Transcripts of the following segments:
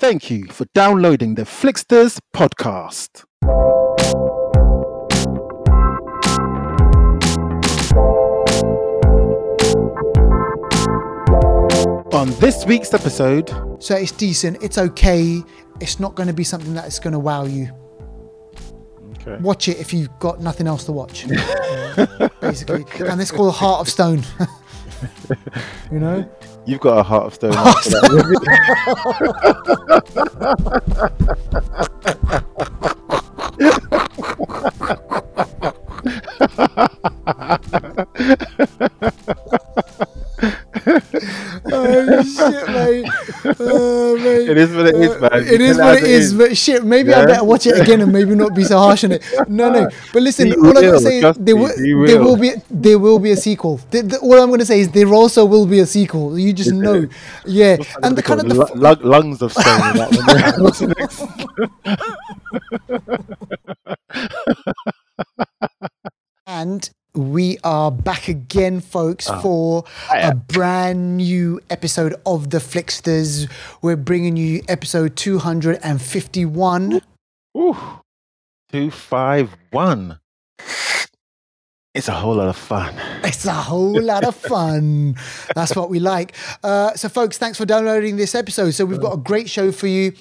Thank you for downloading the Flixters podcast. On this week's episode, So it's decent. It's okay. It's not going to be something that is going to wow you. okay. Watch it if you've got nothing else to watch. Basically, and it's called Heart of Stone. you know. You've got a heart of stone. after that. Oh shit, mate! Oh, mate. It is what it is, man. It is what it it it is, is. but shit, maybe I better watch it again and maybe not be so harsh on it. No, no. But listen, Be all I'm gonna say is there will, be there will be there will be a sequel. The- the- all I'm gonna say is there also will be a sequel. You just know, yeah. And the kind of the Lu- lung- lungs of stone. that one. What's? And we are back again, folks, Ah. for a brand new episode of the Flixters. We're bringing you episode 251. Ooh, two five one. It's a whole lot of fun. It's a whole lot of fun. That's what we like. Uh, so, folks, thanks for downloading this episode. So, we've got a great show for you.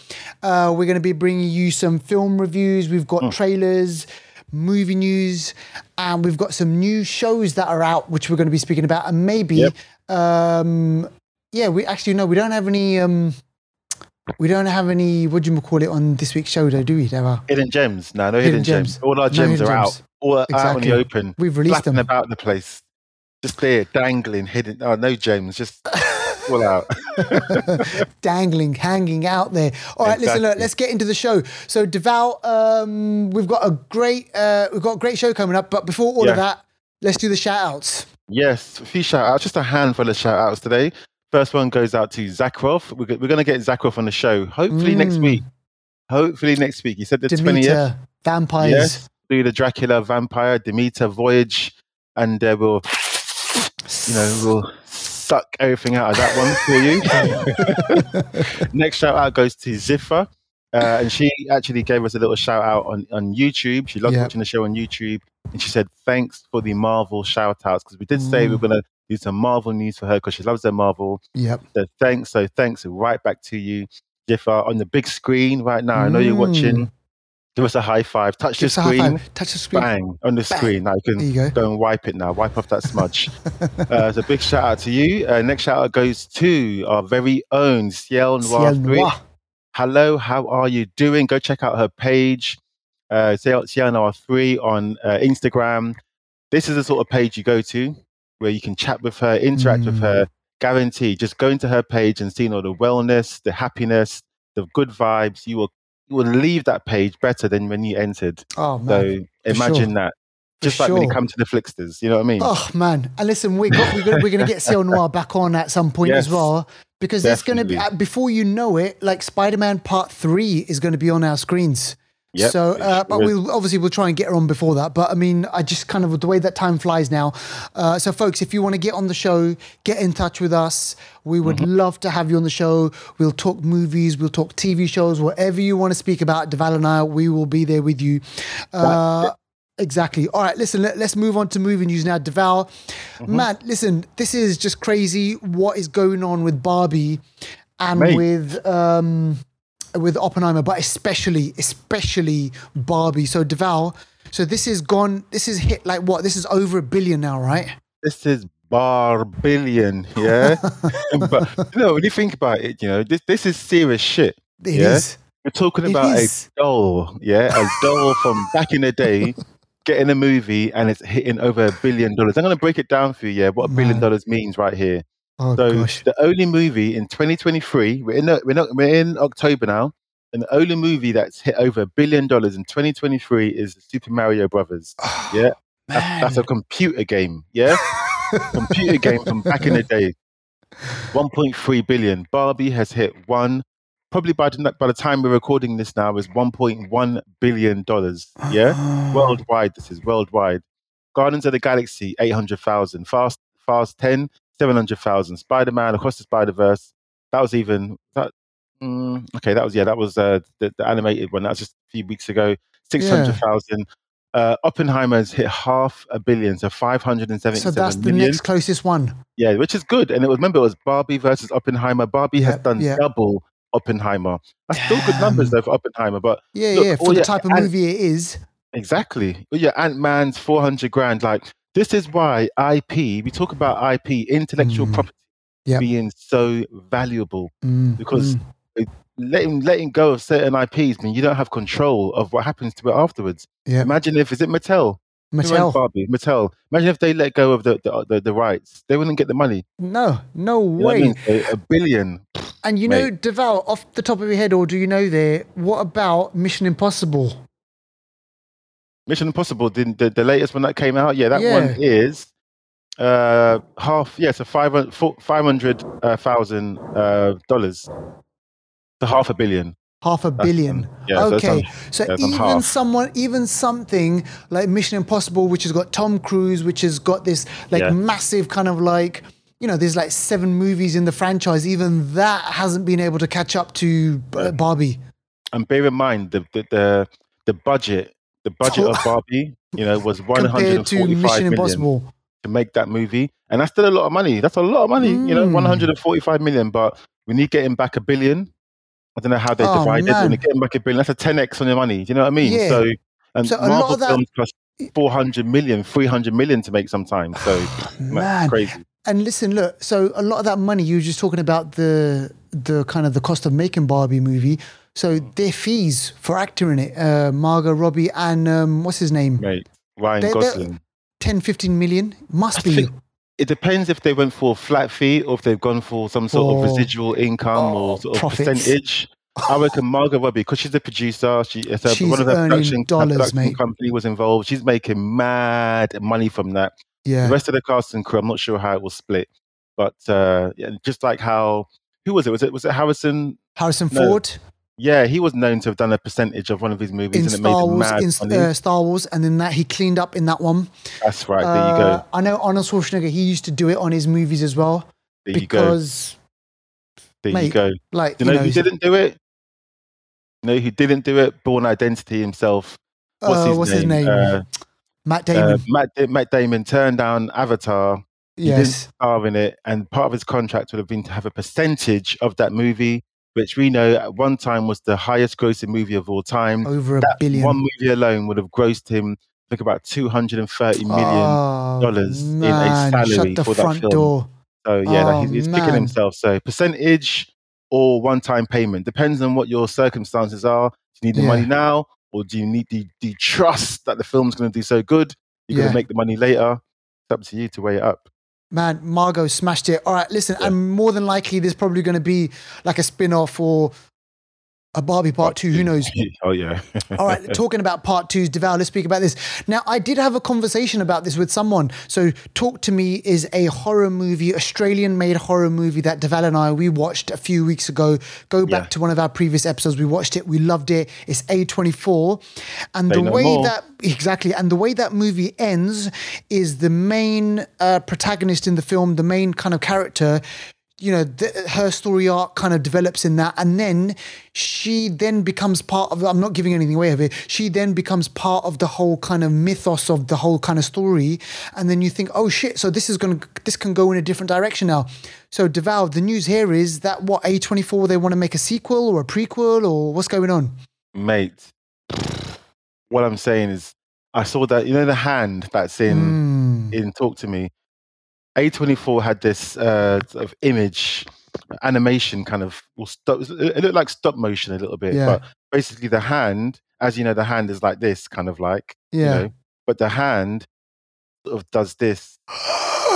Uh, we're going to be bringing you some film reviews. We've got trailers, movie news, and we've got some new shows that are out, which we're going to be speaking about. And maybe, Yep. um, yeah, we actually no, we don't have any. Um, we don't have any. What do you call it on this week's show, though? Do we? Ever? Hidden gems. No, no hidden, Hidden gems. gems. All our gems hidden are gems. out. All out in the open. We've released them. about the place. Just there, dangling, hidden. Oh, no gems. Just out. dangling, hanging out there. All right, listen, look, let's get into the show. So, Deval, um, we've got a great, uh, we've got a great show coming up. But before all of that, let's do the shout outs. Yes, a few shout outs. Just a handful of shout outs today. First one goes out to Zakharov. We're, we're going to get Zakharov on the show. Hopefully next Mm. week. Hopefully next week. He said the 20th. Demeter, vampires. Yes. Do the Dracula vampire, Demeter voyage, and uh, we'll, you know, we'll suck everything out of that one for you. Next shout out goes to Ziffa. Uh, and she actually gave us a little shout out on, on YouTube. She loves Yeah. watching the show on YouTube. And she said, thanks for the Marvel shout outs. Because we did say we Mm. were going to do some Marvel news for her because she loves their Marvel. Yep. So thanks. So thanks right back to you, Ziffa, on the big screen right now. I know you're Mm. watching. Give us a high five. Touch Give the us a high screen. Touch the screen. Bang on the Bang. screen. Now you can you go. go and wipe it now. Wipe off that smudge. uh, so big shout out to you. Uh, next shout out goes to our very own Ciel Noir. Ciel Noir. Hello, how are you doing? Go check out her page, uh, Ciel Ciel Noir 3 on uh, Instagram. This is the sort of page you go to where you can chat with her, interact with Mm. her. Guarantee. Just go into her page and seeing all the wellness, the happiness, the good vibes. You will you will leave that page better than when you entered. Oh, man. So imagine sure. that. For Just like when you come to the Flixters, you know what I mean? Oh man! And listen, we got, we're going we're going to get Ciel Noir back on at some point as well because it's going to be uh, before you know it, like Spider-Man Part Three is going to be on our screens. Yep, so, uh, but we'll obviously we'll try and get her on before that. But I mean, I just kind of the way that time flies now. Uh, so, folks, if you want to get on the show, get in touch with us. We would Mm-hmm. love to have you on the show. We'll talk movies, we'll talk TV shows, whatever you want to speak about. Deval and I, we will be there with you. Uh, Exactly. All right, listen, let, us move on to movie news now. Deval, Mm-hmm. man, listen, this is just crazy what is going on with Barbie and Mate. with um with Oppenheimer, but especially, especially Barbie. So Deval, so this is gone, this is hit like what? This is over a billion now, right? this is bar billion, yeah. but you know, when you think about it, you know, this this is serious shit. It Yeah. is. We're talking It about is. a doll, yeah, a doll from back in the day, getting a movie and it's hitting over a billion dollars. I'm going to break it down for you, yeah, what a billion dollars means right here. Oh So gosh. the only movie in 2023, we're in the, we're not we're in October now, and the only movie that's hit over a billion dollars in 2023 is Super Mario Brothers. Oh, yeah, that's, that's a computer game. Yeah, computer game from back in the day. 1.3 billion. Barbie has hit one. Probably by the, by the time we're recording this now is 1.1 billion dollars. Yeah, uh-huh. worldwide. This is worldwide. Guardians of the Galaxy 800,000. Fast Fast 10 700,000. Spider Man Across the Spider Verse. That was even that Mm, okay, that was yeah, that was uh, the, the animated one. That was just a few weeks ago. Six hundred thousand. Uh, Oppenheimer's hit half a billion, so five hundred and seventy-seven. So that's the next closest one. Yeah, which is good. And it was remember it was Barbie versus Oppenheimer. Barbie has Yep, done yep. double Oppenheimer. That's still good numbers though for Oppenheimer, but Yeah, Look, yeah. For the your type of movie it is. Exactly. Yeah, Ant Man's 400 grand. Like, this is why IP, we talk about IP, intellectual Mm. property, Yep. being so valuable. Mm, Because mm, Letting, letting go of certain IPs mean you don't have control of what happens to it afterwards. yeah, Imagine if, is it Mattel? Mattel. Barbie? Mattel. Imagine if they let go of the, the, the, the rights. They wouldn't get the money. No, no You what I way. mean? So a billion. And you know, Deval, off the top of your head, or do you know there, what about Mission Impossible? Mission Impossible, the, the, the latest one that came out, yeah, that Yeah. one is uh half, yeah, so five hundred uh, thousand uh, dollars to half a billion. Half a billion. um, yeah, so okay. on- So, yeah, even someone, even something like Mission Impossible, which has got Tom Cruise, which has got this like Yeah. massive kind of like, you know, there's like seven movies in the franchise. Even that hasn't been able to catch up to uh, Barbie. And bear in mind the the the, the budget, the budget of Barbie, you know, was one hundred to Mission Impossible. to make that movie, and that's still a lot of money. That's a lot of money, you know, Mm. one hundred and forty-five million. But when you getting back a billion, I don't know how they Oh, divide it. When you're getting back a billion, that's a ten x on your money. Do you know what I mean? Yeah. So, and So a lot Marvel of that- films cost 400 million, 300 million to make sometimes. So, man, Man. crazy. And listen, look. So a lot of that money you were just talking about the the kind of the cost of making Barbie movie. So their fees for actor in it, uh, Margot Robbie and um, what's his name, Mate, Ryan They- they- Gosling. 10, 15 million must I be. it depends if they went for a flat fee or if they've gone for some sort For- of residual income oh, or sort of profits. percentage. I reckon Margot Robbie, because she's a producer, she it's a, She's one of her earning production, dollars, production company was involved. She's making mad money from that. Yeah. The rest of the cast and crew, I'm not sure how it will split, but uh, yeah, just like how who was it? Was it was it Harrison? Harrison No, Ford Yeah, he was known to have done a percentage of one of his movies, in and it made Star Wars, mad in uh, Star Wars, and then that he cleaned up in that one. That's right. There you Uh, go. I know Arnold Schwarzenegger. He used to do it on his movies as well There you go. because, There you go. like You you know know, who didn't do it? You know who didn't do it? Bourne Identity himself. What's uh, his what's name? his name? Uh, Matt uh, Damon. Matt, Matt Damon turned down Avatar. He didn't yes. star in it, and part of his contract would have been to have a percentage of that movie, which we know at one time was the highest grossing movie of all time. Over a that billion. one movie alone would have grossed him, I think, about two hundred and thirty million. Oh, dollars in a salary for that film. door. So yeah, like, Oh, he's, he's picking himself. So percentage or one-time payment depends on what your circumstances are. Do you need the Yeah. money now, or do you need the, the trust that the film's going to do so good? You're going to make the money later. It's up to you to weigh it up. Man, Margot smashed it. All right, listen, Yeah. and more than likely, there's probably going to be like a spin off or a Barbie part two. Who knows? oh yeah. All right, talking about part twos, Deval, let's speak about this. Now, I did have a conversation about this with someone. So, Talk to Me is a horror movie, Australian made horror movie that Deval and I, we watched a few weeks ago. Go back Yeah. to one of our previous episodes. We watched it, we loved it. It's A24. And Say the no way more. that, exactly, and the way that movie ends is the main uh, protagonist in the film, the main kind of character you know th- her story arc kind of develops in that. And then she then becomes part of i'm not giving anything away of it. She then becomes part of the whole kind of mythos of the whole kind of story. And then you think oh shit so this is going to this can go in a different direction now. So deval the news here is that what a24 they want to make a sequel or a prequel or what's going on? Mate, what I'm saying is, I saw that you know the hand that's in Mm, in Talk to Me. A24 had this uh, sort of image animation kind of well, stop, it looked like stop motion a little bit, Yeah. but basically the hand, as you know, the hand is like this, kind of like you yeah know, but the hand sort of does this.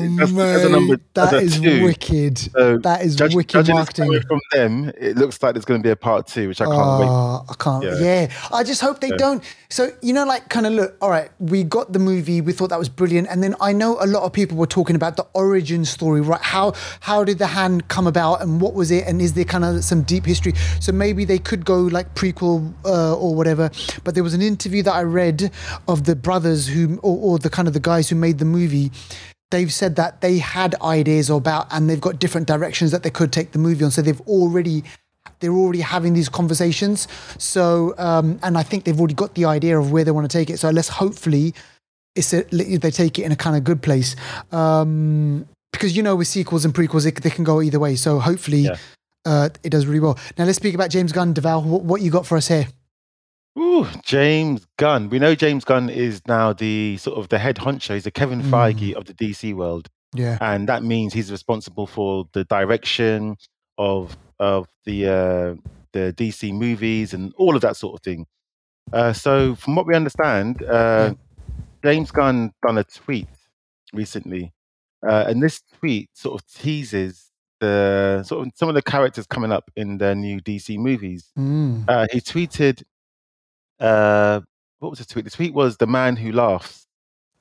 that's- that's a number- that a is two. wicked So that is judge, wicked marketing from them, it looks like there's going to be a part two, which I can't wait. Oh, I can't. Yeah. Yeah. I just hope they Yeah. don't. So, you know, like, kind of look, all right, we got the movie, we thought that was brilliant. And then I know a lot of people were talking about the origin story, right? How how did the hand come about and what was it? And is there kind of some deep history? So maybe they could go like prequel uh, or whatever. But there was an interview that I read of the brothers who, or, or the kind of the guys who made the movie they've said that they had ideas about and they've got different directions that they could take the movie on. So they've already they're already having these conversations. So um, and I think they've already got the idea of where they want to take it. So let's hopefully it's a, they take it in a kind of good place. Um, because you know with sequels and prequels they, they can go either way. So hopefully Yeah. uh, it does really well. Now let's speak about James Gunn. Deval, what, what you got for us here? Ooh, James Gunn. We know James Gunn is now the sort of the head honcho. He's the Kevin Mm. Feige of the DC world, Yeah. and that means he's responsible for the direction of of the uh, the DC movies and all of that sort of thing. Uh, so, from what we understand, uh, James Gunn done a tweet recently, uh, and this tweet sort of teases the sort of some of the characters coming up in the new DC movies. Mm. Uh, he tweeted, uh, what was the tweet? The tweet was "The Man Who Laughs."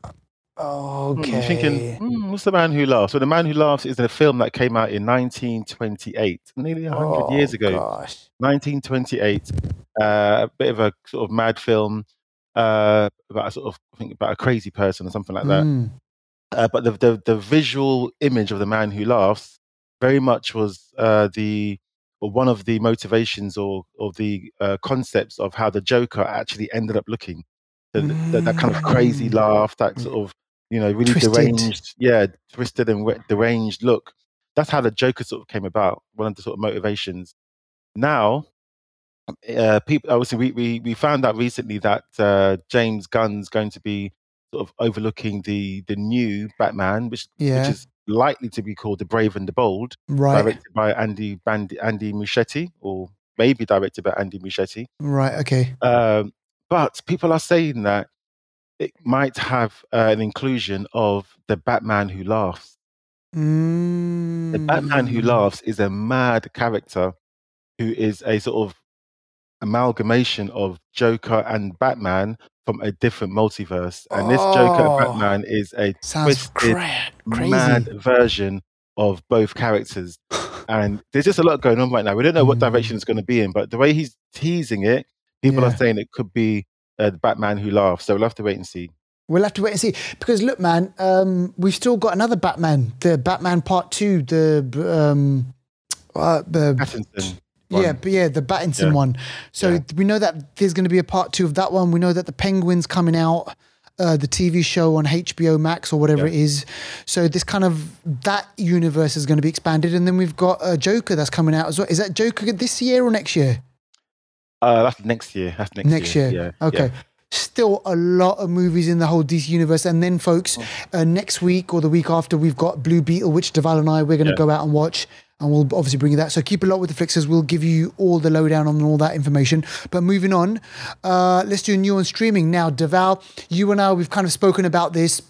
Hmm, Okay. You're thinking, hmm, what's the Man Who Laughs? Well, the Man Who Laughs is in a film that came out in 1928, nearly 100 years Oh, ago. Gosh. 1928, uh, a bit of a sort of mad film uh, about a sort of I think about a crazy person or something like that. Mm. Uh, but the, the the visual image of the man who laughs very much was uh, the or one of the motivations or or the uh, concepts of how the Joker actually ended up looking. The, the- that kind of crazy Mm. laugh, that sort of you know really Twisted. deranged, yeah, twisted and deranged look. That's how the Joker sort of came about. One of the sort of motivations. Now, uh, people obviously we, we we found out recently that uh, James Gunn's going to be sort of overlooking the the new Batman, which Yeah. which is likely to be called The Brave and the Bold, right. directed by Andy Bandi, Andy Muschietti, or maybe directed by Andy Muschietti. Right. Okay. Um, but people are saying that it might have uh, an inclusion of the Batman who laughs. Mm. The Batman who laughs is a mad character who is a sort of amalgamation of Joker and Batman from a different multiverse. And this Joker Oh. and Batman is a twisted, cra- crazy. mad version of both characters. And there's just a lot going on right now. We don't know what Mm. direction it's going to be in, but the way he's teasing it, people Yeah. are saying it could be uh, the Batman who laughs. So we'll have to wait and see. We'll have to wait and see because look, man, um, we've still got another Batman, the Batman Part Two, the um, uh, the Pattinson. Yeah, but yeah, the Battinson Yeah. one. So Yeah. we know that there's going to be a part two of that one. We know that the Penguin's coming out, uh, the TV show on HBO Max or whatever Yeah. it is. So this kind of that universe is going to be expanded, and then we've got a Joker that's coming out as well. Is that Joker this year or next year? Uh, that's next year. That's next, next year. Yeah. Okay. yeah. Still a lot of movies in the whole DC universe. And then, folks, Oh. uh, next week or the week after, we've got Blue Beetle, which Deval and I, we're going to go out and watch. And we'll obviously bring you that. So keep a lot with the Flixters. We'll give you all the lowdown on all that information. But moving on, uh, let's do new on streaming. Now, Deval, you and I, we've kind of spoken about this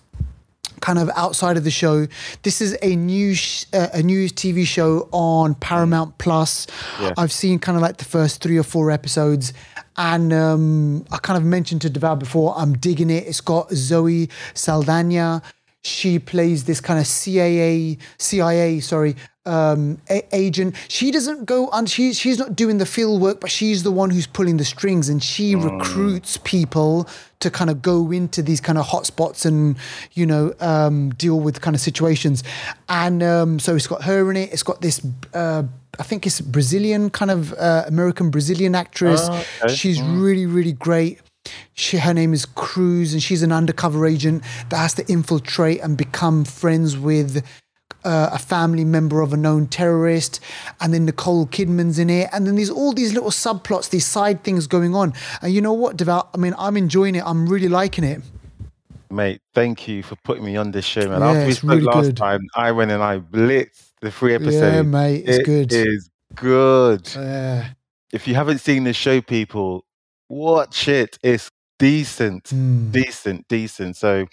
kind of outside of the show. This is a new sh- uh, a new TV show on Paramount Plus. Yeah. I've seen kind of like the first three or four episodes, and um, I kind of mentioned to Deval before. I'm digging it. It's got Zoe Saldana. She plays this kind of CIA, CIA, sorry, um, a- agent. She doesn't go on. She, she's not doing the field work, but she's the one who's pulling the strings, and she recruits people to kind of go into these kind of hotspots and you know um, deal with kind of situations. And um, so it's got her in it. It's got this. Uh, I think it's Brazilian kind of uh, American Brazilian actress. Oh, okay. She's really really great. She, her name is Cruz, and she's an undercover agent that has to infiltrate and become friends with uh, a family member of a known terrorist, and then Nicole Kidman's in it, and then there's all these little subplots, these side things going on. And you know what, Deval? I mean, I'm enjoying it. I'm really liking it. Mate, thank you for putting me on this show, man. Yeah, After we spoke really last good. time, I went and I blitzed the free episode. Yeah, mate, it's It good. It is good. Yeah. if you haven't seen the show, people, watch it. It's decent, Mm. decent, decent. So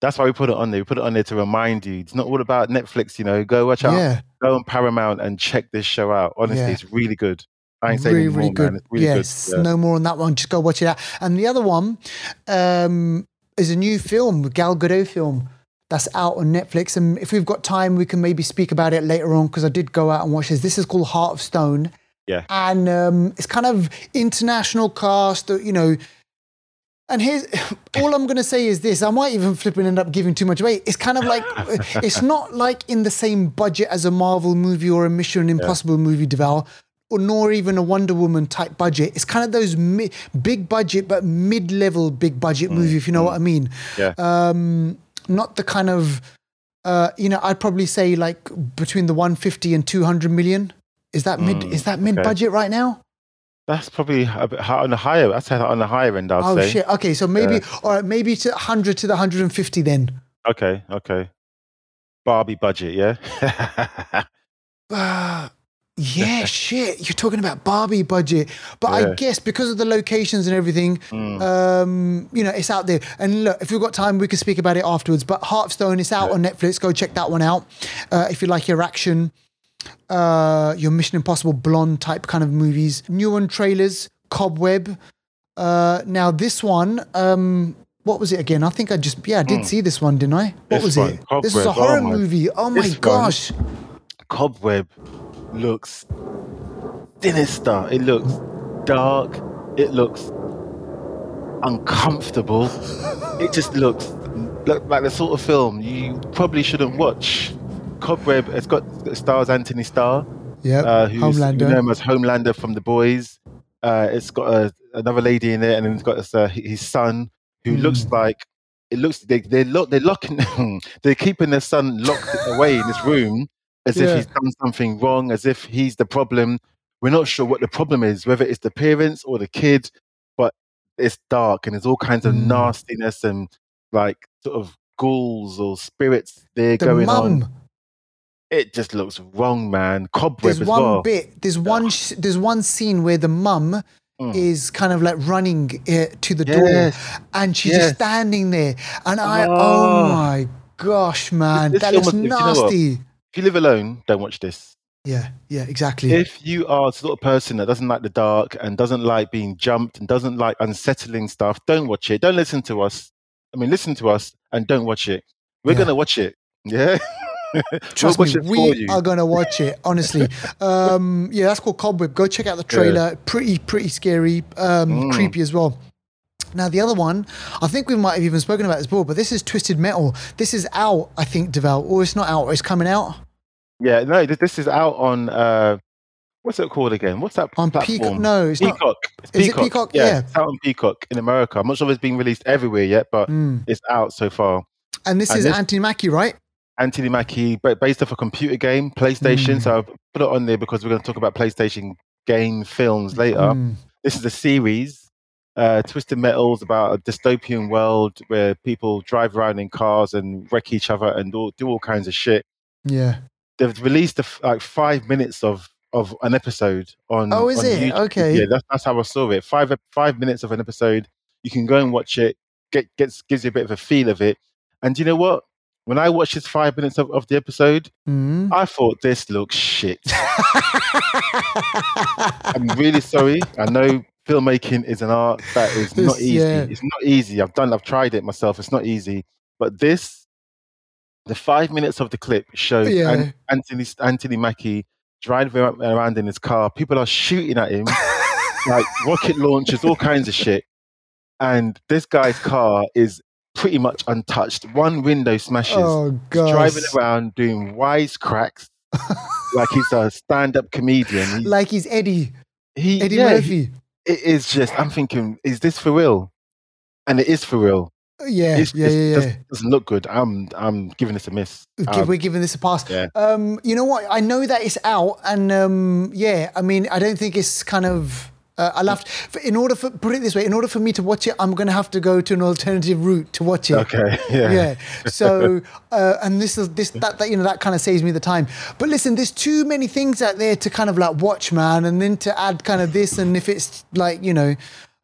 that's why we put it on there. We put it on there to remind you. It's not all about Netflix, you know. Go watch out. Yeah. Go on Paramount and check this show out. Honestly, Yeah. it's really good. I ain't saying really, really good. man. It's really yes, good. Yeah. no more on that one. Just go watch it out. And the other one um, is a new film, Gal Gadot film that's out on Netflix. And if we've got time, we can maybe speak about it later on because I did go out and watch this. This is called Heart of Stone. Yeah. And um, it's kind of international cast, you know. And here's all I'm going to say is this. I might even flip and end up giving too much away. It's kind of like, it's not like in the same budget as a Marvel movie or a Mission Impossible movie, Deval, or nor even a Wonder Woman type budget. It's kind of those mi- big budget, but mid level big budget movie, if you know what I mean. Yeah. Um, not the kind of, uh, you know, I'd probably say like between the 150 and 200 million. Is that mid? Is that mid budget right now? That's probably a bit on the higher. Say on the higher end. I'd say. Oh say. shit. Okay, so maybe all right, maybe to 100 to the 150 then. Okay, okay. Barbie budget, yeah. Uh, yeah, shit. You're talking about Barbie budget, but I guess because of the locations and everything, um, you know, it's out there. And look, if we've got time, we can speak about it afterwards. But Hearthstone is out on Netflix. Go check that one out uh, if you like your action, uh, your Mission Impossible blonde type kind of movies. New one trailers, Cobweb. Uh, now this one, um, what was it again? I think I just yeah, I did see this one, didn't I? What This was one, it? This was a Cobweb. Oh horror my- movie. Oh my this one- gosh. Cobweb looks sinister. It looks dark. It looks uncomfortable. it just looks look like the sort of film you probably shouldn't watch. Cobweb. It's got stars Anthony Starr. Yeah, uh, who's Homelander. you know him as Homelander from The Boys. Uh, it's got a, another lady in it, and then it's got this, uh, his son who Hmm. looks like it looks they they lock they're locking they're keeping their son locked away in this room as Yeah. if he's done something wrong, as if he's the problem. We're not sure what the problem is, whether it's the parents or the kid, but it's dark and there's all kinds of Mm. nastiness and like sort of ghouls or spirits there the going mum. on. It just looks wrong, man. Cobweb There's one well. bit. There's one. sh- There's one scene where the mum Mm. is kind of like running uh, to the door, and she's Yes. just standing there. And I, oh, Oh. my gosh, man, This that looks was- you know nasty. If you live alone, don't watch this. Yeah, yeah, exactly. If you are the sort of person that doesn't like the dark and doesn't like being jumped and doesn't like unsettling stuff, don't watch it. Don't listen to us. I mean, listen to us and don't watch it. We're Yeah. going to watch it. Yeah. Trust we'll me, watch it for we are gonna watch it. Honestly, um, yeah, that's called Cobweb. Go check out the trailer. Pretty, pretty scary, um, Mm. creepy as well. Now the other one, I think we might have even spoken about this before, but this is Twisted Metal. This is out, I think, Deval, or it's not out. It's coming out Yeah, no, this is out on, uh, what's it called again? What's that on platform? Peacock. No, it's not. Peacock. It's Is it Peacock? Yeah. It's out on Peacock in America. I'm not sure if it's been released everywhere yet, but Mm. it's out so far. And this And is this- Anthony Mackie, right? Anthony Mackie, based off a computer game, PlayStation. Mm. So I've put it on there because we're going to talk about PlayStation game films later. Mm. This is a series. Uh, Twisted Metal's about a dystopian world where people drive around in cars and wreck each other and all, do all kinds of shit. Yeah. They've released f like five minutes of, of an episode on. Oh, is on it? YouTube. Okay. Yeah, that's, that's how I saw it. Five five minutes of an episode. You can go and watch it. Get gets gives you a bit of a feel of it. And you know what? When I watched this five minutes of, of the episode, Mm. I thought this looks shit. I'm really sorry. I know filmmaking is an art that is not easy. yeah. It's not easy. I've done. I've tried it myself. It's not easy. But this, the five minutes of the clip shows Yeah. An- Anthony Anthony Mackie driving around in his car. People are shooting at him, like rocket launchers, all kinds of shit. And this guy's car is pretty much untouched. One window smashes oh god. driving around doing wisecracks like he's a stand-up comedian. He, like he's Eddie. he, Eddie yeah, Murphy. it is just. I'm thinking, is this for real? And it is for real. Yeah, It's yeah, just- yeah, yeah. Doesn't, doesn't look good. I'm I'm giving this a miss. Um, we're giving this a pass. yeah. Um, you know what? I know that it's out, and um, yeah, I mean, I don't think it's kind of. Uh, I'll have in order for put it this way, in order for me to watch it, I'm going to have to go to an alternative route to watch it. okay. Yeah. Yeah. So, uh, and this is this that, that you know that kind of saves me the time. But listen, there's too many things out there to kind of like watch, man, and then to add kind of this, and if it's like you know.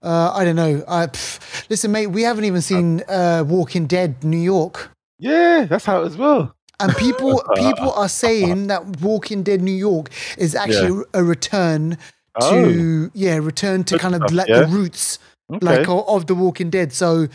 Uh, I don't know. I, pff, listen, mate, we haven't even seen uh, Walking Dead New York. Yeah, that's how as well. And people people are saying that Walking Dead New York is actually a return to yeah, return to Good kind of stuff, like yeah. the roots Okay. like of, of the Walking Dead. So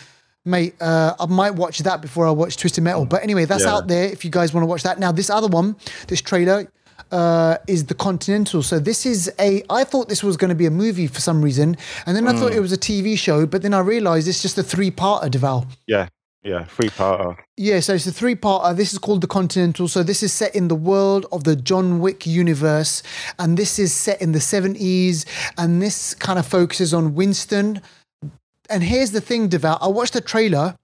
mate, uh, I might watch that before I watch Twisted Metal. But anyway, that's Yeah. out there if you guys want to watch that. Now this other one, this trailer, uh, is the Continental. So this is a. I thought this was going to be a movie for some reason, and then I thought it was a TV show. But then I realized it's just a three-parter, Deval. Yeah, yeah, three parter. Yeah, so it's a three-parter. This is called the Continental. So this is set in the world of the John Wick universe, and this is set in the seventies, and this kind of focuses on Winston. And here's the thing, Deval. I watched the trailer.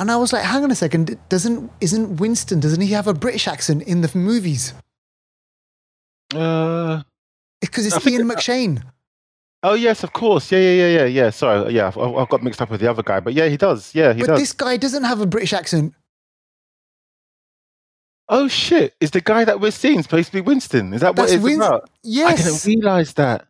And I was like, hang on a second, doesn't isn't Winston, doesn't he have a British accent in the movies? Uh, Because it's I think Ian it- McShane. Oh yes, of course. Yeah, yeah, yeah, yeah, yeah. Sorry, yeah, I've, I've got mixed up with the other guy, but yeah, he does. Yeah, he does. But does. this guy doesn't have a British accent. Oh shit! Is the guy that we're seeing supposed to be Winston? Is that what That's it's Win- about? I didn't realize that.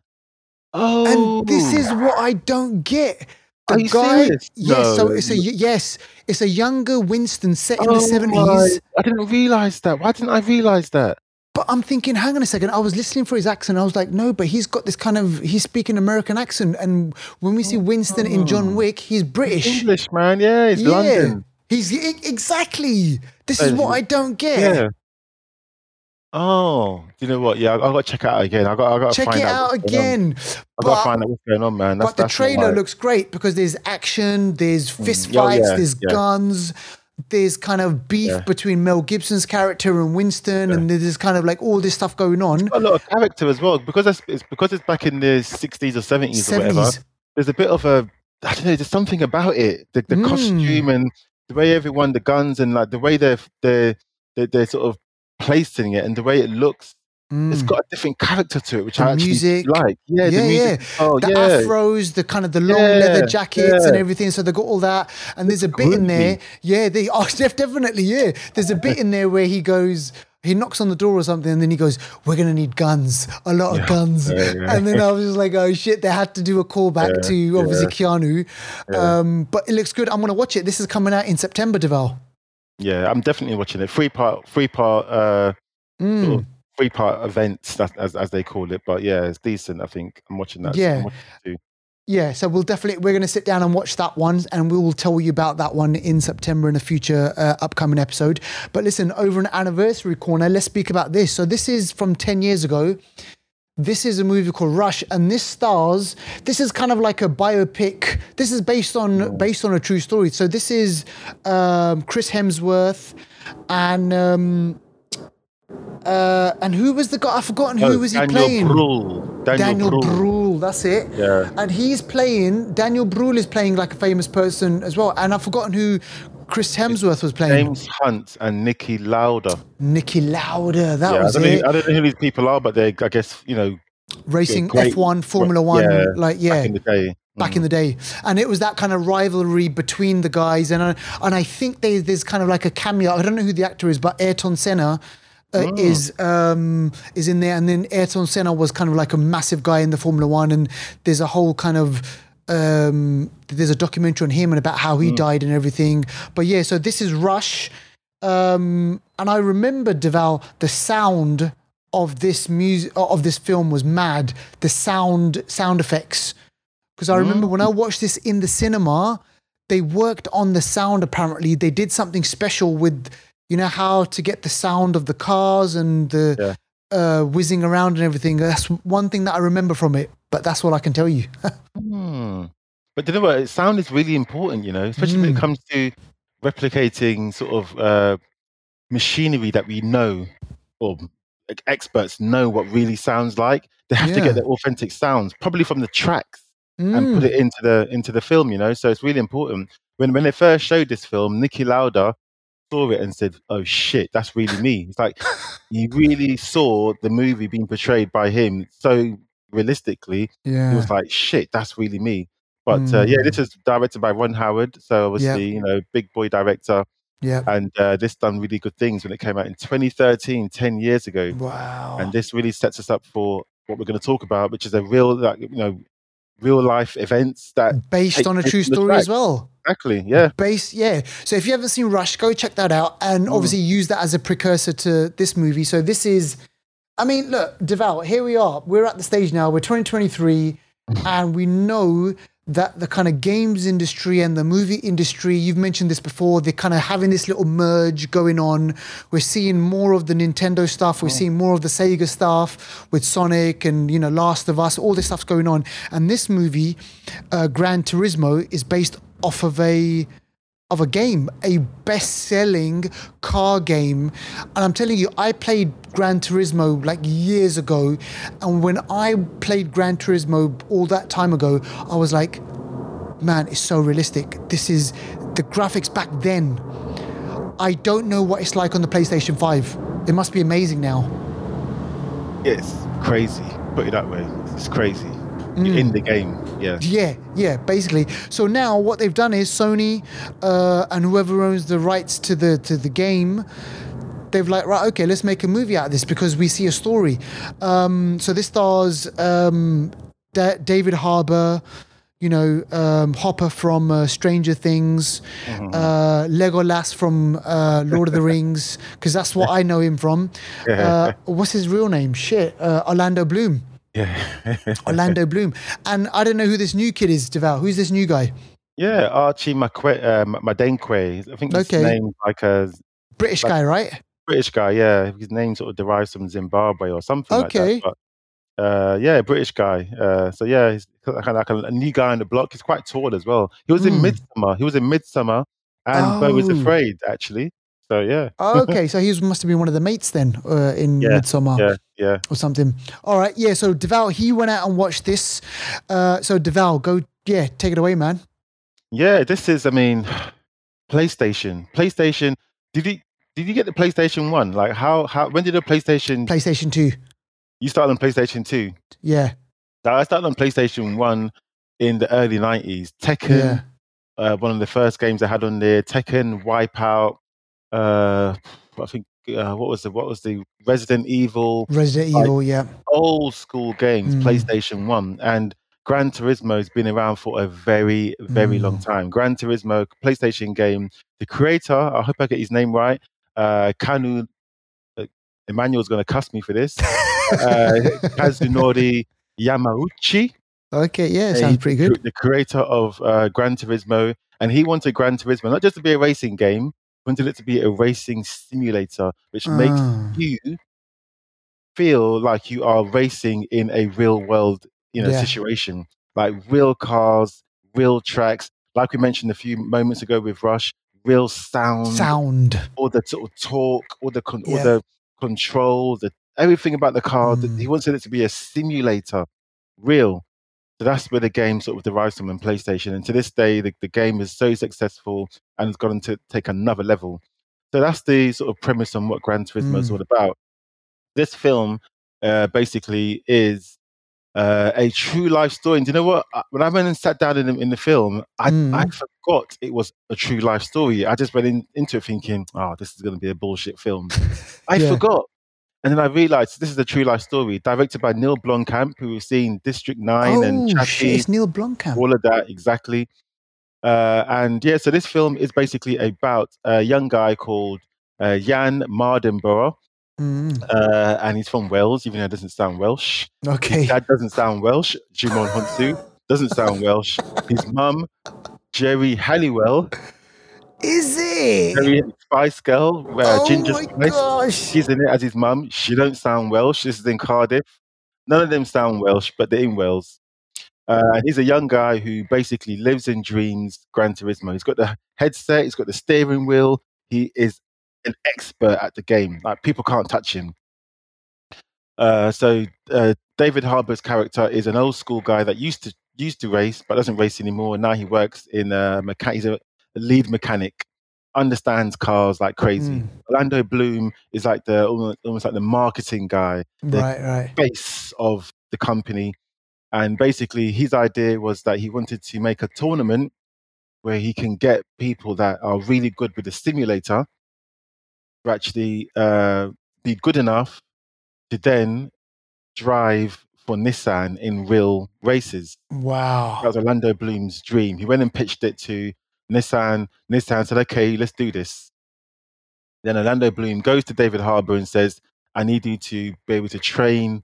Oh, And this oh. is what I don't get. The Are you guy, serious? yes, so it's a yes, it's a younger Winston set in oh the seventies. my- I didn't realize that. Why didn't I realize that? But I'm thinking, hang on a second. I was listening for his accent. I was like, no, but he's got this kind of he's speaking American accent. And when we see Winston in John Wick, he's British. English man, yeah, it's yeah, London. he's exactly. This is Uh, what I don't get. Yeah. Oh, do you know what? Yeah, I, I got to check out again. I got, I got to Check find it out. out what's going on. again. I got to find out what's going on, man. That's, but the trailer looks great because there's action, there's fist Yeah, oh, fights, yeah, there's yeah. guns, there's kind of beef Yeah. between Mel Gibson's character and Winston, and there's kind of like all this stuff going on. a lot of character as well because it's, it's because it's back in the 60s or 70s or whatever. There's a bit of a I don't know. There's something about it, the, the Mm. costume and the way everyone, the guns and like the way they're they're they're, they're sort of placing it and the way it looks. It's Mm. got a different character to it, which The I actually music. like. Yeah, Yeah, the music. Oh, the yeah. afros, the kind of the long Yeah, leather jackets and everything. So they got all that, and there's a bit in there. Yeah, they oh, definitely. Yeah, there's a bit in there where he goes. He knocks on the door or something, and then he goes, "We're gonna need guns, a lot of guns." yeah, yeah. And then I was just like, "Oh shit!" They had to do a callback Yeah, to obviously Keanu, um, but it looks good. I'm gonna watch it. This is coming out in September, Deval. Yeah, I'm definitely watching it. Three part, three part, uh, Mm. sort of three part events, that, as as they call it. But yeah, it's decent. I think I'm watching that. Yeah. Watching. Yeah, so we'll definitely we're going to sit down and watch that one, and we will tell you about that one in September in a future uh, upcoming episode. But listen, over an anniversary corner, let's speak about this. So this is from ten years ago. This is a movie called Rush, and this stars. This is kind of like a biopic. This is based on based on a true story. So this is um, Chris Hemsworth, and um, uh, and who was the guy? I've forgotten who Oh, was he playing. Daniel playing. Bruhl. Daniel, Daniel Bruhl. Bruhl, that's it. Yeah. And he's playing, Daniel Bruhl is playing like a famous person as well. And I've forgotten who Chris Hemsworth was playing. James Hunt and Niki Lauda. Niki Lauda, that yeah, I was don't, know, it. who- I don't know who these people are, but they, I guess, you know, Racing great- F1, Formula One, yeah, like, yeah. back in the day. back in the day, and it was that kind of rivalry between the guys, and I, and I think they, there's kind of like a cameo. I don't know who the actor is, but Ayrton Senna uh, Oh. is um, is in there, and then Ayrton Senna was kind of like a massive guy in the Formula One, and there's a whole kind of um, there's a documentary on him and about how Hmm. he died and everything. But yeah, so this is Rush, um, and I remember Deval the sound of this music of this film was mad. The sound sound effects because I remember when I watched this in the cinema, they worked on the sound. Apparently, they did something special with, you know, how to get the sound of the cars and the uh, whizzing around and everything. That's one thing that I remember from it. But that's all I can tell you. Hmm. But you know what? Sound is really important, you know, especially when Mm. it comes to replicating sort of uh, machinery that we know or like, experts know what really sounds like. They have to get the authentic sounds, probably from the tracks, and put Mm. it into the into the film. You know, so it's really important. When when they first showed this film, Niki Lauda saw it and said, "Oh shit, that's really me." It's like he really saw the movie being portrayed by him so realistically he yeah. was like, shit, that's really me. But uh, yeah, Mm. this is directed by Ron Howard. So obviously, you know, big boy director. Yeah. And uh, this done really good things when it came out in 2013, 10 years ago. Wow. And this really sets us up for what we're going to talk about, which is a real, like, you know, real life events that Based on a true story track. as well. Exactly, yeah. Base, yeah. So if you haven't seen Rush, go check that out, and Mm. obviously use that as a precursor to this movie. So this is, I mean, look, Deval. here we are. We're at the stage now. We're 2023, and we know that the kind of games industry and the movie industry, you've mentioned this before, they're kind of having this little merge going on. We're seeing more of the Nintendo stuff, we're seeing more of the Sega stuff with Sonic and, you know, Last of Us, all this stuff's going on. And this movie, uh, Gran Turismo, is based off of a of a game, a best-selling car game. And I'm telling you, I played Gran Turismo like years ago, and when I played Gran Turismo all that time ago, I was like, man, it's so realistic. This is the graphics back then. I don't know what it's like on the PlayStation 5. It must be amazing now. It's crazy. Put it that way. It's crazy. You're in the game. Yeah. Yeah, yeah, basically. So now what they've done is Sony uh, and whoever owns the rights to the to the game, they've like right, okay, let's make a movie out of this because we see a story. Um, so this stars um, Da- David Harbour. You know, um, Hopper from uh, Stranger Things, uh, Legolas from uh, Lord of the Rings, because that's what I know him from. Uh, what's his real name? Shit, uh, Orlando Bloom. Yeah. Orlando Bloom. And I don't know who this new kid is, Deval. Who's this new guy? yeah. Archie Makwe, uh, Madenkwe. I think his Okay. name like a British guy, right? British guy. Yeah. His name sort of derives from Zimbabwe or something Okay. like that. But, uh, yeah, British guy. Uh, so yeah, he's kind of like a, a new guy on the block. He's quite tall as well. He was in Mm. Midsommar. He was in Midsommar and Beau was Oh. Afraid actually. So yeah, Oh, okay, so he was, must have been one of the mates then uh, in Yeah, Midsommar yeah, yeah. or something. All right, yeah. So Deval, he went out and watched this. Uh, so Deval, go, yeah, take it away, man. Yeah, this is. I mean, PlayStation. PlayStation. Did you did you get the PlayStation One? Like how how when did the PlayStation? PlayStation Two. you started on PlayStation Two. Yeah, I started on PlayStation One in the early nineties. Tekken, yeah. uh, one of the first games I had on there. Tekken, Wipeout. Uh, I think uh, what was the what was the Resident Evil Resident Like- Evil. Yeah. old school games, Mm. PlayStation One, and Gran Turismo has been around for a very, very long Mm. time. Gran Turismo, PlayStation game. The creator, I hope I get his name right. Uh, Kanu, uh, Emmanuel's going to cuss me for this. uh, Kazunori Yamauchi, Okay. Yeah, sounds pretty good. the creator of uh, Gran Turismo, and he wanted Gran Turismo not just to be a racing game, wanted it to be a racing simulator, which makes Ah, you feel like you are racing in a real world you know Yeah. situation like real cars real tracks like we mentioned a few moments ago with rush real sound, sound. all the sort of talk, all the con- all the control the everything about the car Mm. he wanted it to be a simulator real so that's where the game sort of derives from in PlayStation. And to this day, the, the game is so successful and has gotten to take another level. So that's the sort of premise on what Gran Turismo is Mm. all about. This film uh, basically is uh, a true life story. And do you know what? When I went and sat down in the, in the film, I, Mm. I forgot it was a true life story. I just went in, into it thinking, oh, this is going to be a bullshit film. I Yeah. forgot. And then I realized this is a true life story, directed by Neil Blomkamp, who we've seen District 9 and Oh shit! It's Neil Blomkamp. all of that, exactly. Uh, and yeah, so this film is basically about a young guy called uh, Jann Mardenborough, Mm, uh, and he's from Wales, even though it doesn't sound Welsh. okay. His dad doesn't sound Welsh. Djimon Hounsou doesn't sound Welsh. His mum, Geri Halliwell, Is it? Geri Spice Girl, uh, oh Ginger Spice. gosh! She's in it as his mum. She don't sound Welsh. This is in Cardiff. None of them sound Welsh, but they're in Wales. Uh, he's a young guy who basically lives in dreams. Gran Turismo. He's got the headset. He's got the steering wheel. He is an expert at the game. Like people can't touch him. Uh, so uh, David Harbour's character is an old school guy that used to used to race, but doesn't race anymore. Now he works in a mechanic. He's a lead mechanic. Understands cars like crazy. Mm, Orlando Bloom is like the almost, almost like the marketing guy, the right, right. face of the company. And basically, his idea was that he wanted to make a tournament where he can get people that are really good with the simulator to actually uh, be good enough to then drive for Nissan in real races. Wow. That was Orlando Bloom's dream. He went and pitched it to Nissan. Nissan said, okay, let's do this. Then Orlando Bloom goes to David Harbour and says, I need you to be able to train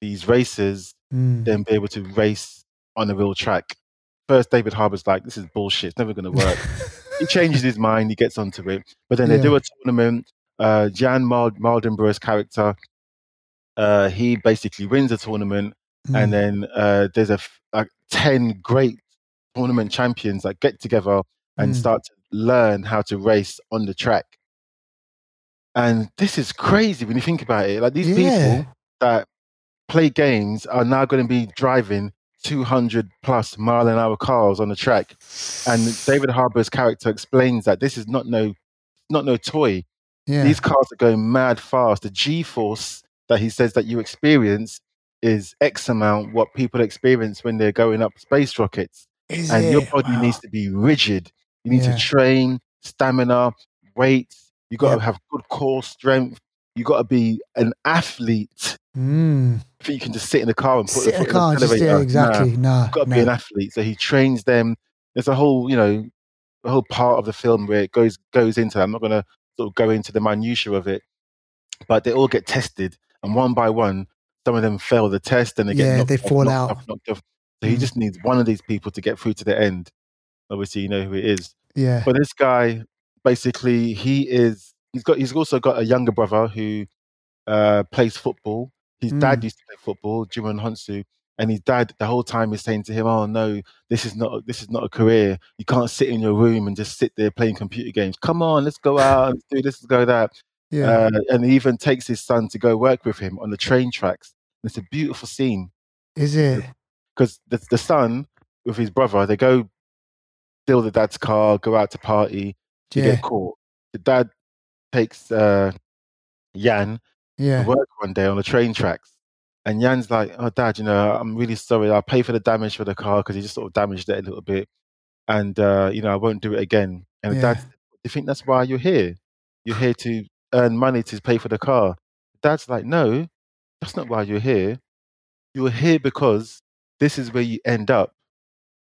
these racers, Mm, then be able to race on a real track. first David Harbour's like, this is bullshit. It's never going to work. he changes his mind. He gets onto it. But then they do a tournament. Uh, Jann Mald- Maldenborough's character, uh, he basically wins the tournament. Mm. And then uh, there's a f- like 10 great tournament champions that get together and Mm. start to learn how to race on the track. And this is crazy when you think about it. Like these Yeah. people that play games are now going to be driving 200 plus mile an hour cars on the track. And David Harbour's character explains that this is not no not no toy. yeah. These cars are going mad fast. The G force that he says that you experience is X amount what people experience when they're going up space rockets. Is And your body Wow. needs to be rigid. You need Yeah. to train, stamina, weights. You got to have good core strength. You got to be an athlete. Mm. I think you can just sit in the car and put Sit the foot in car, the just yeah, exactly. Nah, you've got to nah. be an athlete. So he trains them. There's a whole, you know, a whole part of the film where it goes goes into. that. I'm not going to sort of go into the minutiae of it, but they all get tested, and one by one, some of them fail the test, and they get Yeah, knocked they fall knocked out. Knocked off. So he Mm. just needs one of these people to get through to the end. Obviously, you know who it is. yeah. But this guy, basically, he is. He's got. He's also got a younger brother who uh, plays football. His dad Mm. used to play football, Djimon Hounsou, and his dad the whole time is saying to him, "Oh no, this is not. This is not a career. You can't sit in your room and just sit there playing computer games. Come on, let's go out and do this, go that." Yeah. Uh, and he even takes his son to go work with him on the train tracks. It's a beautiful scene Is it? because the, the son with his brother, they go steal the dad's car, go out to party, to Yeah. get caught. The dad takes uh, Jann Yeah. to work one day on the train tracks. And Jann's like, Oh, dad, you know, I'm really sorry. I'll pay for the damage for the car because he just sort of damaged it a little bit. And, uh, you know, I won't do it again. And the Yeah. dad, Do you think that's why you're here? You're here to earn money to pay for the car. Dad's like, No, that's not why you're here. You're here because this is where you end up.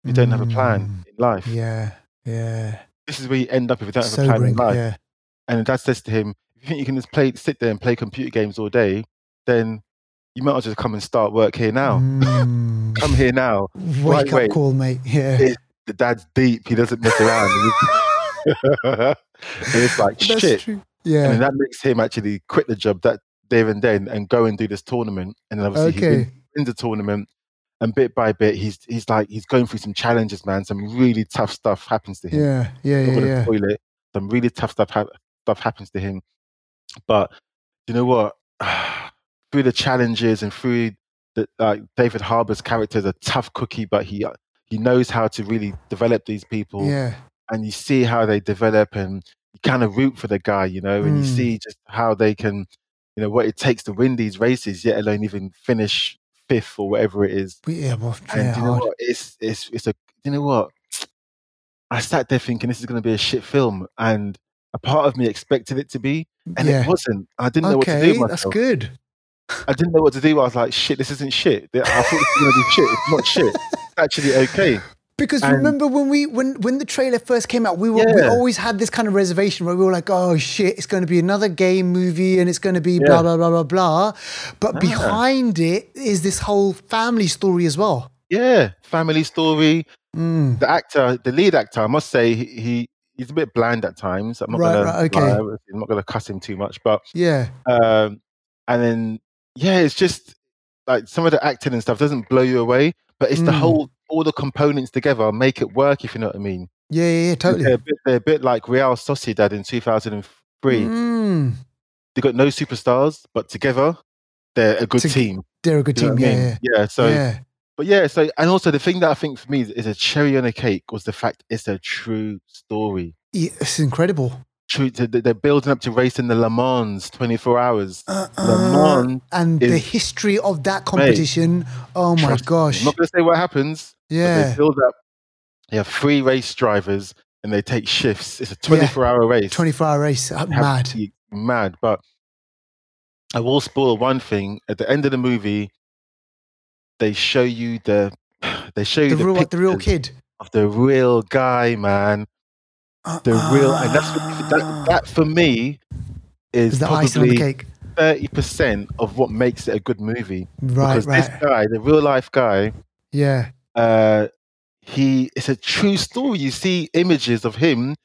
You don't have a plan Mm. in life. Yeah. Yeah. This is where you end up if you don't have a plan in life. Yeah. And dad says to him, if you think you can just play, sit there and play computer games all day, then you might as well just come and start work here now. Mm. Come here now. Wake Right up call, mate. Yeah. It- The dad's deep. He doesn't mess around. and it's like That's shit. true. And Yeah. then that makes him actually quit the job that there and then and go and do this tournament. And then obviously he wins, wins the tournament. And bit by bit, he's he's like he's going through some challenges, man. Some really tough stuff happens to him. Yeah. Yeah. Yeah. Yeah. spoil it. Some really tough stuff hap stuff happens to him. But you know what? through the challenges and through the like David Harbour's character is a tough cookie, but he he knows how to really develop these people, Yeah. and you see how they develop, and you kind of root for the guy, you know, and you Mm. see just how they can, you know, what it takes to win these races, yet alone even finish fifth or whatever it is. We- Yeah. Well, And you know hard. what? It's it's it's a you know what? I sat there thinking this is going to be a shit film, and a part of me expected it to be, and Yeah. it wasn't. I didn't know what to do. Okay. That's good. I didn't know what to do. I was like, shit, this isn't shit. I thought this was going to be shit. It's not shit. It's actually okay. Because And- remember when we when when the trailer first came out, we were we always had this kind of reservation where we were like, oh shit, it's going to be another game movie and it's going to be Yeah. blah blah blah blah blah. But Ah. behind it is this whole family story as well. Yeah, family story. Mm. The actor, the lead actor, I must say, he, he he's a bit bland at times. I'm not Right, gonna, right, okay. lie, I'm not gonna cuss him too much, but Yeah. um, and then yeah, it's just like some of the acting and stuff doesn't blow you away, but it's the Mm. whole all the components together make it work. If you know what I mean. Yeah, yeah, yeah, They're totally. a bit, they're a bit like Real Sociedad in 2003. Mm. They got no superstars, but together they're a good To- team. They're a good You team. what I Yeah, mean? yeah. So, yeah. but yeah. So, and also the thing that I think for me is, is a cherry on a cake was the fact it's a true story. yeah. It's incredible. True, to, they're building up to racing the Le Mans 24 hours. Uh, Le uh, Mans and the history of that competition. oh my Trust me, gosh. I'm not going to say what happens. Yeah. they build up. They have three race drivers and they take shifts. It's a 24 hour race. 24 hour race. Uh, have Mad. mad. But I will spoil one thing. At the end of the movie, they show you the they show you The the, real, the real kid. of the real guy, man. The real, and that's that, that for me is is the icing on the cake. thirty percent of what makes it a good movie. Right, because right. this guy, the real life guy, yeah. Uh, he it's a true story. You see images of him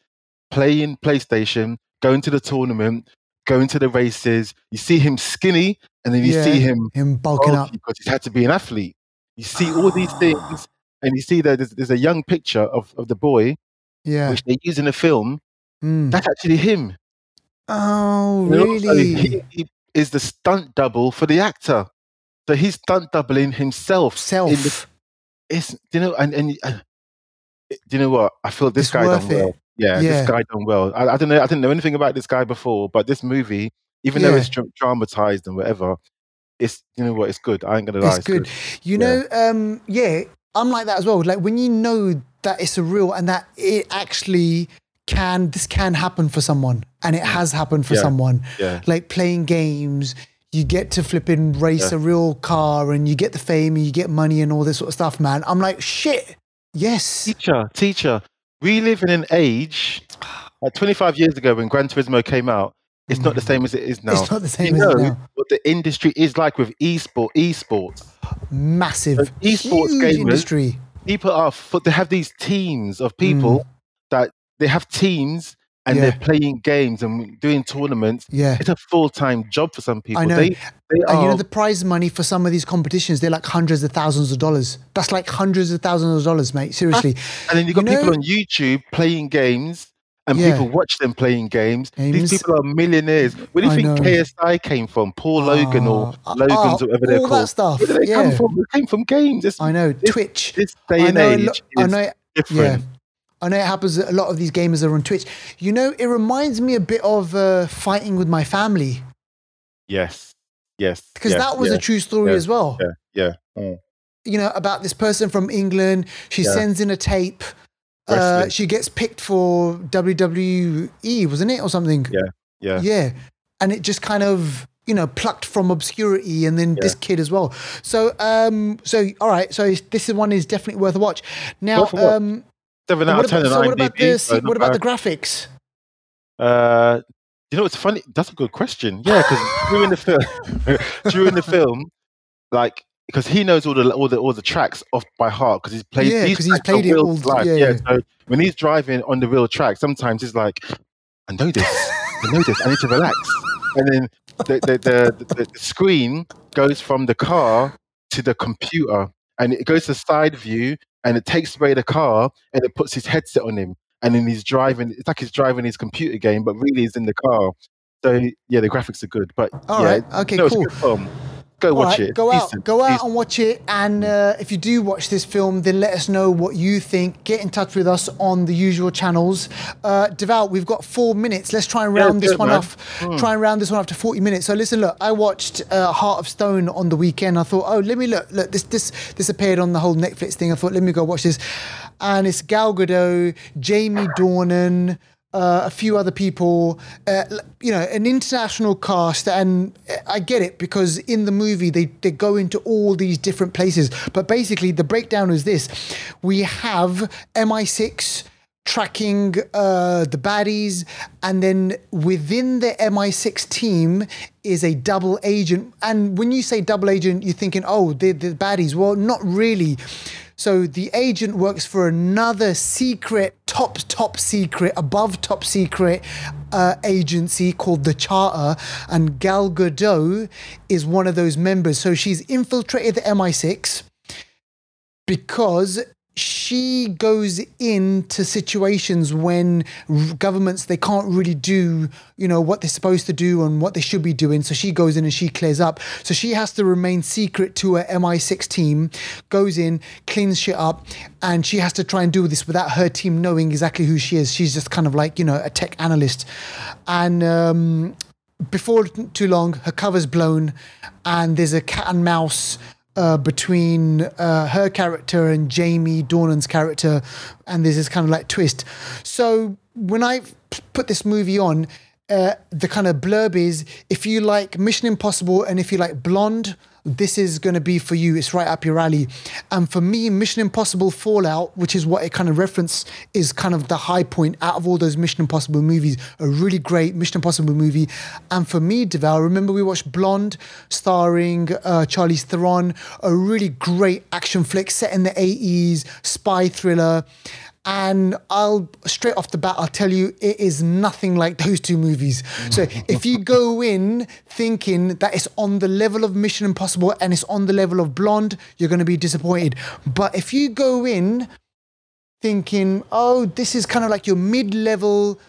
playing PlayStation, going to the tournament, going to the races. You see him skinny, and then you Yeah, see him him bulking up. because he's had to be an athlete. You see all these things, and you see that there's, there's a young picture of, of the boy, Yeah. which they use in the film. Mm. That's actually him. Oh, And really? he, he is the stunt double for the actor. So he's stunt doubling himself. in the- Self. It's you know, and and uh, do you know what? I feel this It's guy done well. Yeah, Yeah. this guy done well. I, I don't know. I didn't know anything about this guy before, but this movie, even though it's dra- dramatized and whatever, it's you know what? It's good. I ain't gonna lie. It's good. You know, um, yeah, I'm like that as well. Like when you know that it's a real and that it actually can, this can happen for someone, and it has happened for Yeah. someone. Yeah. Like playing games, you get to flip and race Yeah. a real car, and you get the fame, and you get money, and all this sort of stuff. Man, I'm like, shit. Yes. Teacher, teacher, we live in an age like 25 years ago when Gran Turismo came out. It's not the same as it is now. Mm. It's not the same you as know it now. what the industry is like with esport, esports. Massive, So esports huge gamers- industry. People are, they have these teams of people that they have teams and. Yeah. they're playing games and doing tournaments. Yeah. It's a full time job for some people. I know. They, they And you know the prize money for some of these competitions, they're like hundreds of thousands of dollars. That's like hundreds of thousands of dollars, mate. Seriously. and then you've got you know- people on YouTube playing games. And Yeah. people watch them playing games. Games. These people are millionaires. Where do you I think know. KSI came from? Paul Logan or Ah, Logan's ah, or whatever they're all that called. stuff, Where they yeah. come from? They came from games. This, I know. Twitch. This day I and know, a age lo- I is know, yeah. I know it happens. A lot of these gamers are on Twitch. You know, it reminds me a bit of uh, fighting with my family Yes. Yes. because yeah, that was yeah, a true story yeah, as well. Yeah. Yeah. Mm. You know, about this person from England. She Yeah. sends in a tape. Uh, she gets picked for WWE, wasn't it, or something? Yeah. Yeah. Yeah. And it just kind of, you know, plucked from obscurity and then this kid as well. So, um, so, all right. So this is one is definitely worth a watch. Now, Worth a watch. um, Seven out what of ten about, so what about the, so what about the graphics? Uh, you know it's funny? That's a good question. Yeah, because during the film, during the film, like because he knows all the all the all the tracks off by heart because he's played. Yeah, these 'cause he's played it all- Yeah, yeah. So when he's driving on the real track, sometimes he's like, "I know this. I know this. I need to relax." And then the the, the, the, the screen goes from the car to the computer, and it goes to side view, and it takes away the car, and it puts his headset on him, and then he's driving. It's like he's driving his computer game, but really he's in the car. So yeah, the graphics are good. But All yeah, right. Okay, no, cool. Go watch right, it. Go out, Decent, go out decent. and watch it. And uh, if you do watch this film, then let us know what you think. Get in touch with us on the usual channels. Uh, Deval, we've got four minutes. Let's try and Yeah, round this good, one man. off. Try and round this one up to forty minutes. So listen, look, I watched uh, Heart of Stone on the weekend. I thought, oh, let me look. Look, this this this appeared on the whole Netflix thing. I thought, let me go watch this. And it's Gal Gadot, Jamie Dornan uh, a few other people, uh, you know, an international cast. And uh, I get it because in the movie they, they go into all these different places. But basically, the breakdown is this we have MI6 tracking uh, the baddies, and then within the MI6 team is a double agent. And when you say double agent, you're thinking, oh, they're the baddies. Well, not really. So the agent works for another secret, top, top secret, above top secret uh, agency called the Charter, and Gal Gadot is one of those members. So she's infiltrated the MI6 because she goes into situations when governments they can't really do you know what they're supposed to do and what they should be doing. So she goes in and she clears up. So she has to remain secret to her mi6 team goes in cleans shit up and she has to try and do this without her team knowing exactly who she is. She's just kind of like you know a tech analyst. And um before too long, her cover's blown, and there's a cat and mouse uh, between uh, her character and Jamie Dornan's character, and there's this kind of like twist. So when I put this movie on, uh, the kind of blurb is if you like Mission Impossible and if you like Blonde, this is going to be for you. It's right up your alley. And for me, Mission Impossible Fallout, which is what it kind of reference, is kind of the high point out of all those Mission Impossible movies. A really great Mission Impossible movie. And for me, Deval, remember we watched Blonde, starring uh, Charlize Theron, a really great action flick set in the 80s, spy thriller. And I'll straight off the bat, I'll tell you, it is nothing like those two movies. So if you go in thinking that it's on the level of Mission Impossible and it's on the level of Blonde, you're going to be disappointed. But if you go in thinking, oh, this is kind of like your mid level,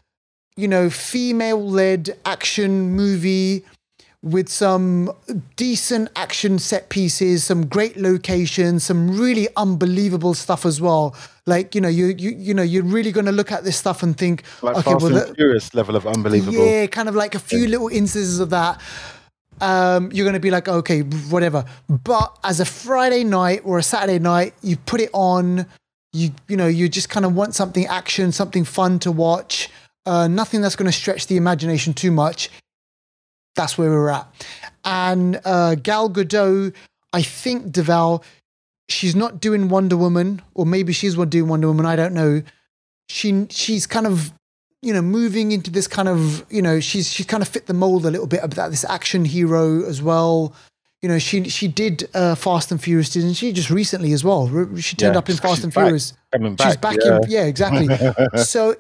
you know, female led action movie with some decent action set pieces, some great locations, some really unbelievable stuff as well. Like you know, you you you know, you're really going to look at this stuff and think, like okay, Fast well, and Furious level of unbelievable. Yeah, kind of like a few yeah. little instances of that. Um, you're going to be like, okay, whatever. But as a Friday night or a Saturday night, you put it on. You you know, you just kind of want something action, something fun to watch. Uh, nothing that's going to stretch the imagination too much that's where we're at. And uh, Gal Gadot, I think Deval, she's not doing Wonder Woman, or maybe she's doing Wonder Woman. I don't know. She she's kind of you know moving into this kind of you know she's she's kind of fit the mold a little bit of that this action hero as well. You know she she did uh, Fast and Furious, didn't she? Just recently as well. She turned yeah, up in Fast and back, Furious. Back, she's back yeah. in yeah exactly. so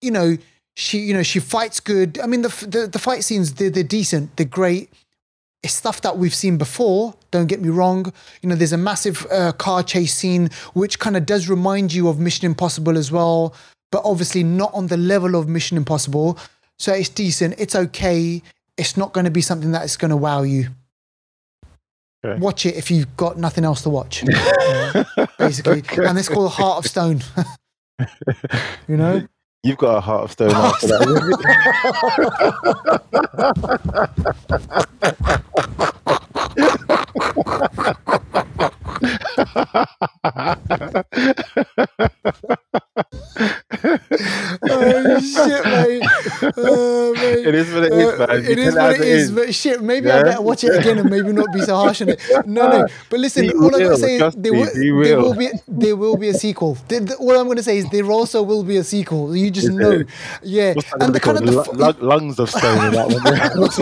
you know she you know she fights good i mean the the, the fight scenes they're, they're decent they're great it's stuff that we've seen before don't get me wrong you know there's a massive uh, car chase scene which kind of does remind you of mission impossible as well but obviously not on the level of mission impossible so it's decent it's okay it's not going to be something that is going to wow you Okay. Watch it if you've got nothing else to watch, basically. Okay. And it's called Heart of Stone. you know? You've got a heart of stone oh, after that. oh shit, mate. Oh, mate. It is what it is, uh, man. it is what it is, but shit, maybe yeah? I better watch it again and maybe not be so harsh on it. No, no. But listen, be all I'm gonna say is there, will, there will be there will be a sequel. The, the, all I'm gonna say is there also will be a sequel. You just is know. It? Yeah. and the kind of the lungs of stone in that one. What's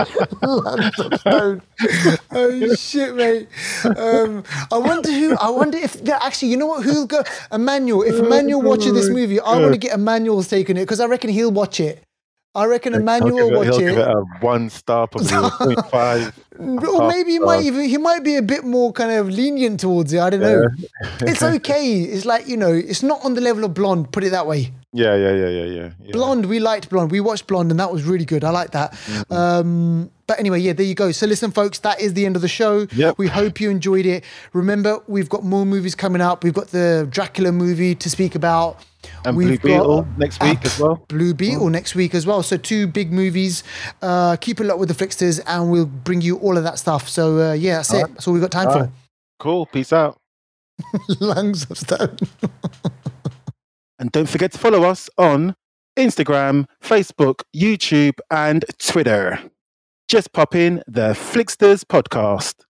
lungs of stone. Oh shit, mate. Um, I wonder who. I wonder if actually, you know what? Who'll go? Emmanuel. If oh, Emmanuel watches this movie, I want to get Emmanuel's take on it because I reckon he'll watch it. I reckon Emmanuel he'll it. Give it a one star, probably five. or maybe he might even he might be a bit more kind of lenient towards it. I don't know. it's okay. It's like you know, it's not on the level of Blonde. Put it that way. Yeah, yeah, yeah, yeah, yeah. yeah. Blonde, we liked Blonde. We watched Blonde, and that was really good. I like that. Mm-hmm. Um, but anyway, yeah, there you go. So listen, folks, that is the end of the show. Yep. We hope you enjoyed it. Remember, we've got more movies coming up. We've got the Dracula movie to speak about. And We've Blue Beetle next week as well. Blue Beetle oh. next week as well. So two big movies. Uh, keep it up with the Flixters, and we'll bring you all of that stuff. So uh, yeah, that's all it. Right. That's all we've got time all for. Right. Cool. Peace out. Lungs of stone. and don't forget to follow us on Instagram, Facebook, YouTube, and Twitter. Just pop in the Flixters podcast.